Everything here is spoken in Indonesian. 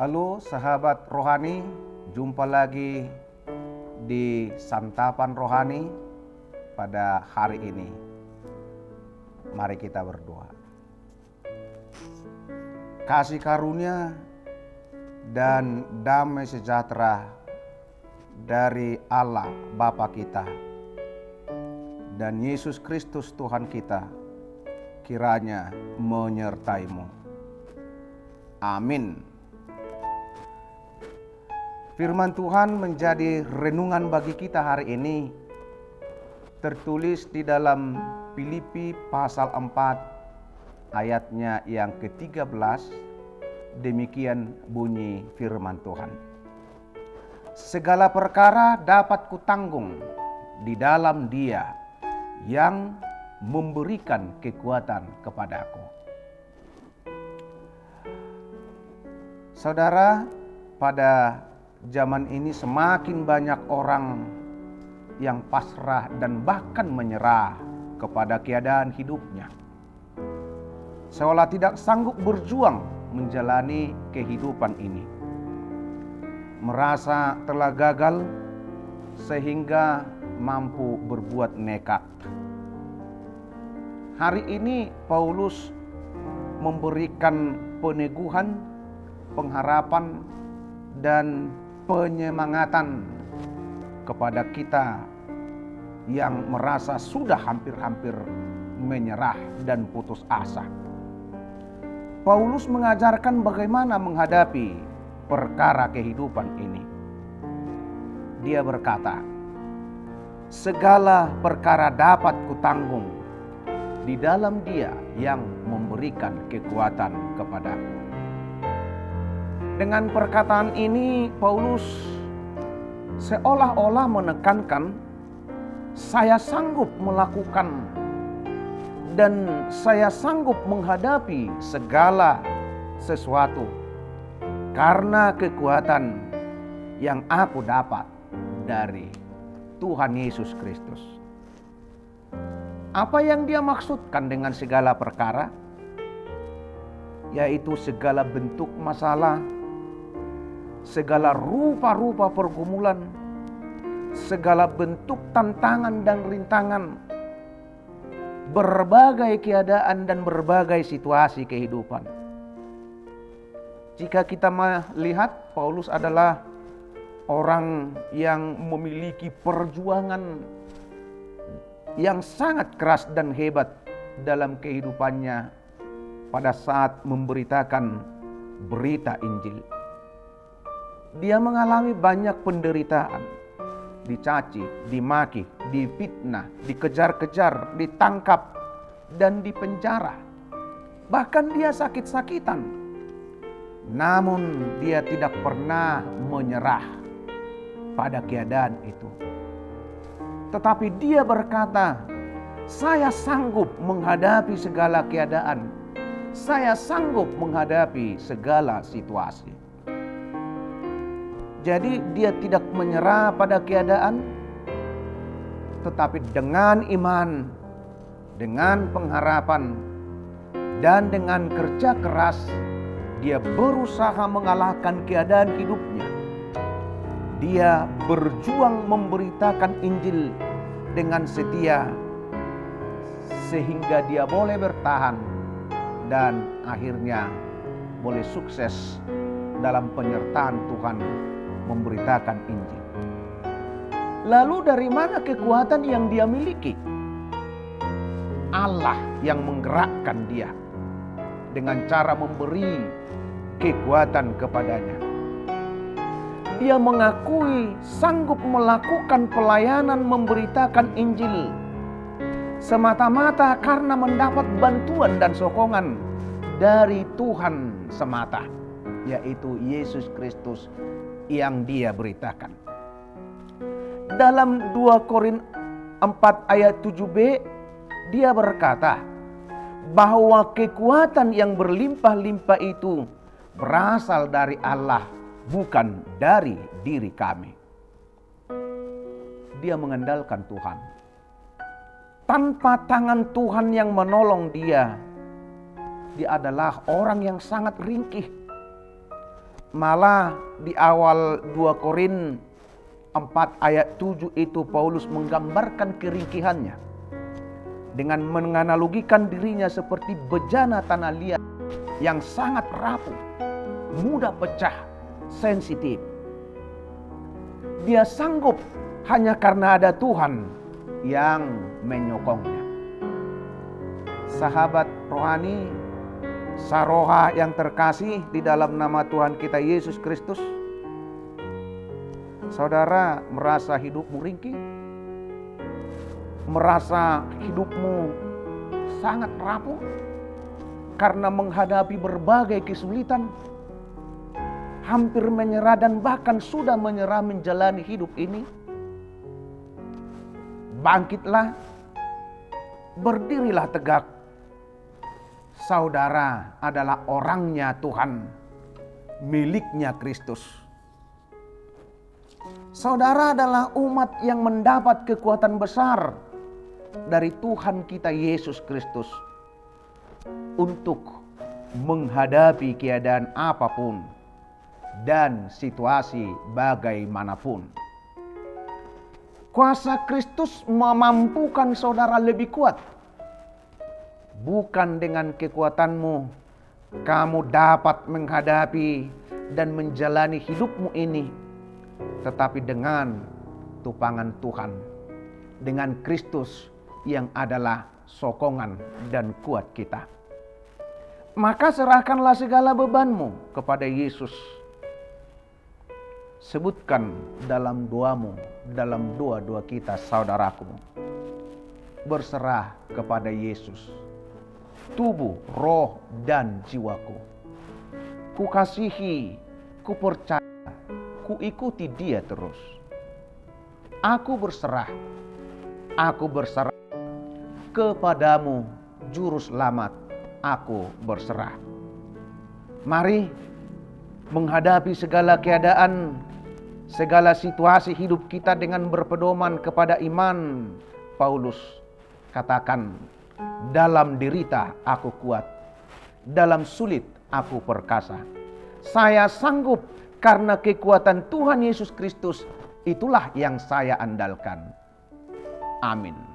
Halo sahabat rohani, jumpa lagi di santapan rohani pada hari ini. Mari kita berdoa. Kasih karunia dan damai sejahtera dari Allah Bapa kita dan Yesus Kristus Tuhan kita kiranya menyertaimu. Amin. Firman Tuhan menjadi renungan bagi kita hari ini tertulis di dalam Filipi pasal 4 ayatnya yang ke-13 demikian bunyi firman Tuhan. Segala perkara dapat kutanggung di dalam Dia yang memberikan kekuatan kepadaku. Saudara, pada zaman ini semakin banyak orang yang pasrah dan bahkan menyerah kepada keadaan hidupnya. Seolah tidak sanggup berjuang menjalani kehidupan ini. Merasa telah gagal sehingga mampu berbuat nekat. Hari ini Paulus memberikan peneguhan, pengharapan, dan penyemangatan kepada kita yang merasa sudah hampir-hampir menyerah dan putus asa. Paulus mengajarkan bagaimana menghadapi perkara kehidupan ini. Dia berkata, "Segala perkara dapat kutanggung di dalam Dia yang memberikan kekuatan kepadaku." Dengan perkataan ini, Paulus seolah-olah menekankan, "Saya sanggup melakukan dan saya sanggup menghadapi segala sesuatu karena kekuatan yang aku dapat dari Tuhan Yesus Kristus." Apa yang dia maksudkan dengan segala perkara? Yaitu segala bentuk masalah, segala rupa-rupa pergumulan, segala bentuk tantangan dan rintangan, berbagai keadaan dan berbagai situasi kehidupan. Jika kita melihat Paulus adalah orang yang memiliki perjuangan yang sangat keras dan hebat dalam kehidupannya pada saat memberitakan berita Injil. Dia mengalami banyak penderitaan, dicaci, dimaki, difitnah, dikejar-kejar, ditangkap, dan dipenjara. Bahkan dia sakit-sakitan. Namun dia tidak pernah menyerah pada keadaan itu. Tetapi dia berkata, saya sanggup menghadapi segala keadaan. Saya sanggup menghadapi segala situasi. Jadi dia tidak menyerah pada keadaan, tetapi dengan iman, dengan pengharapan, dan dengan kerja keras, dia berusaha mengalahkan keadaan hidupnya. Dia berjuang memberitakan Injil dengan setia, sehingga dia boleh bertahan dan akhirnya boleh sukses dalam penyertaan Tuhan memberitakan Injil. Lalu dari mana kekuatan yang dia miliki? Allah yang menggerakkan dia dengan cara memberi kekuatan kepadanya. Dia mengakui sanggup melakukan pelayanan memberitakan Injil semata-mata karena mendapat bantuan dan sokongan dari Tuhan semata, yaitu Yesus Kristus yang dia beritakan. Dalam 2 Korin 4 ayat 7b dia berkata bahwa kekuatan yang berlimpah-limpah itu berasal dari Allah bukan dari diri kami. Dia mengandalkan Tuhan. Tanpa tangan Tuhan yang menolong dia, dia adalah orang yang sangat ringkih Malah di awal 2 Korin 4 ayat 7 itu Paulus menggambarkan keringkihannya dengan menganalogikan dirinya seperti bejana tanah liat yang sangat rapuh, mudah pecah, sensitif. Dia sanggup hanya karena ada Tuhan yang menyokongnya. Sahabat rohani, saroha yang terkasih di dalam nama Tuhan kita Yesus Kristus, saudara merasa hidupmu ringkih, merasa hidupmu sangat rapuh karena menghadapi berbagai kesulitan, hampir menyerah dan bahkan sudah menyerah menjalani hidup ini. Bangkitlah, berdirilah tegak. Saudara adalah orangnya Tuhan, miliknya Kristus. Saudara adalah umat yang mendapat kekuatan besar dari Tuhan kita Yesus Kristus untuk menghadapi keadaan apa pun dan situasi bagaimanapun. Kuasa Kristus memampukan saudara lebih kuat. Bukan dengan kekuatanmu kamu dapat menghadapi dan menjalani hidupmu ini, tetapi dengan tupangan Tuhan, dengan Kristus yang adalah sokongan dan kuat kita. Maka serahkanlah segala bebanmu kepada Yesus. Sebutkan dalam doamu, dalam doa-doa kita saudaraku. Berserah kepada Yesus. Tubuh, roh, dan jiwaku. Ku kasihi, ku percaya, ku ikuti dia terus. Aku berserah, aku berserah kepadamu juru selamat aku berserah. Mari menghadapi segala keadaan, segala situasi hidup kita dengan berpedoman kepada iman. Paulus katakan, dalam derita aku kuat, dalam sulit aku perkasa. Saya sanggup karena kekuatan Tuhan Yesus Kristus, itulah yang saya andalkan. Amin.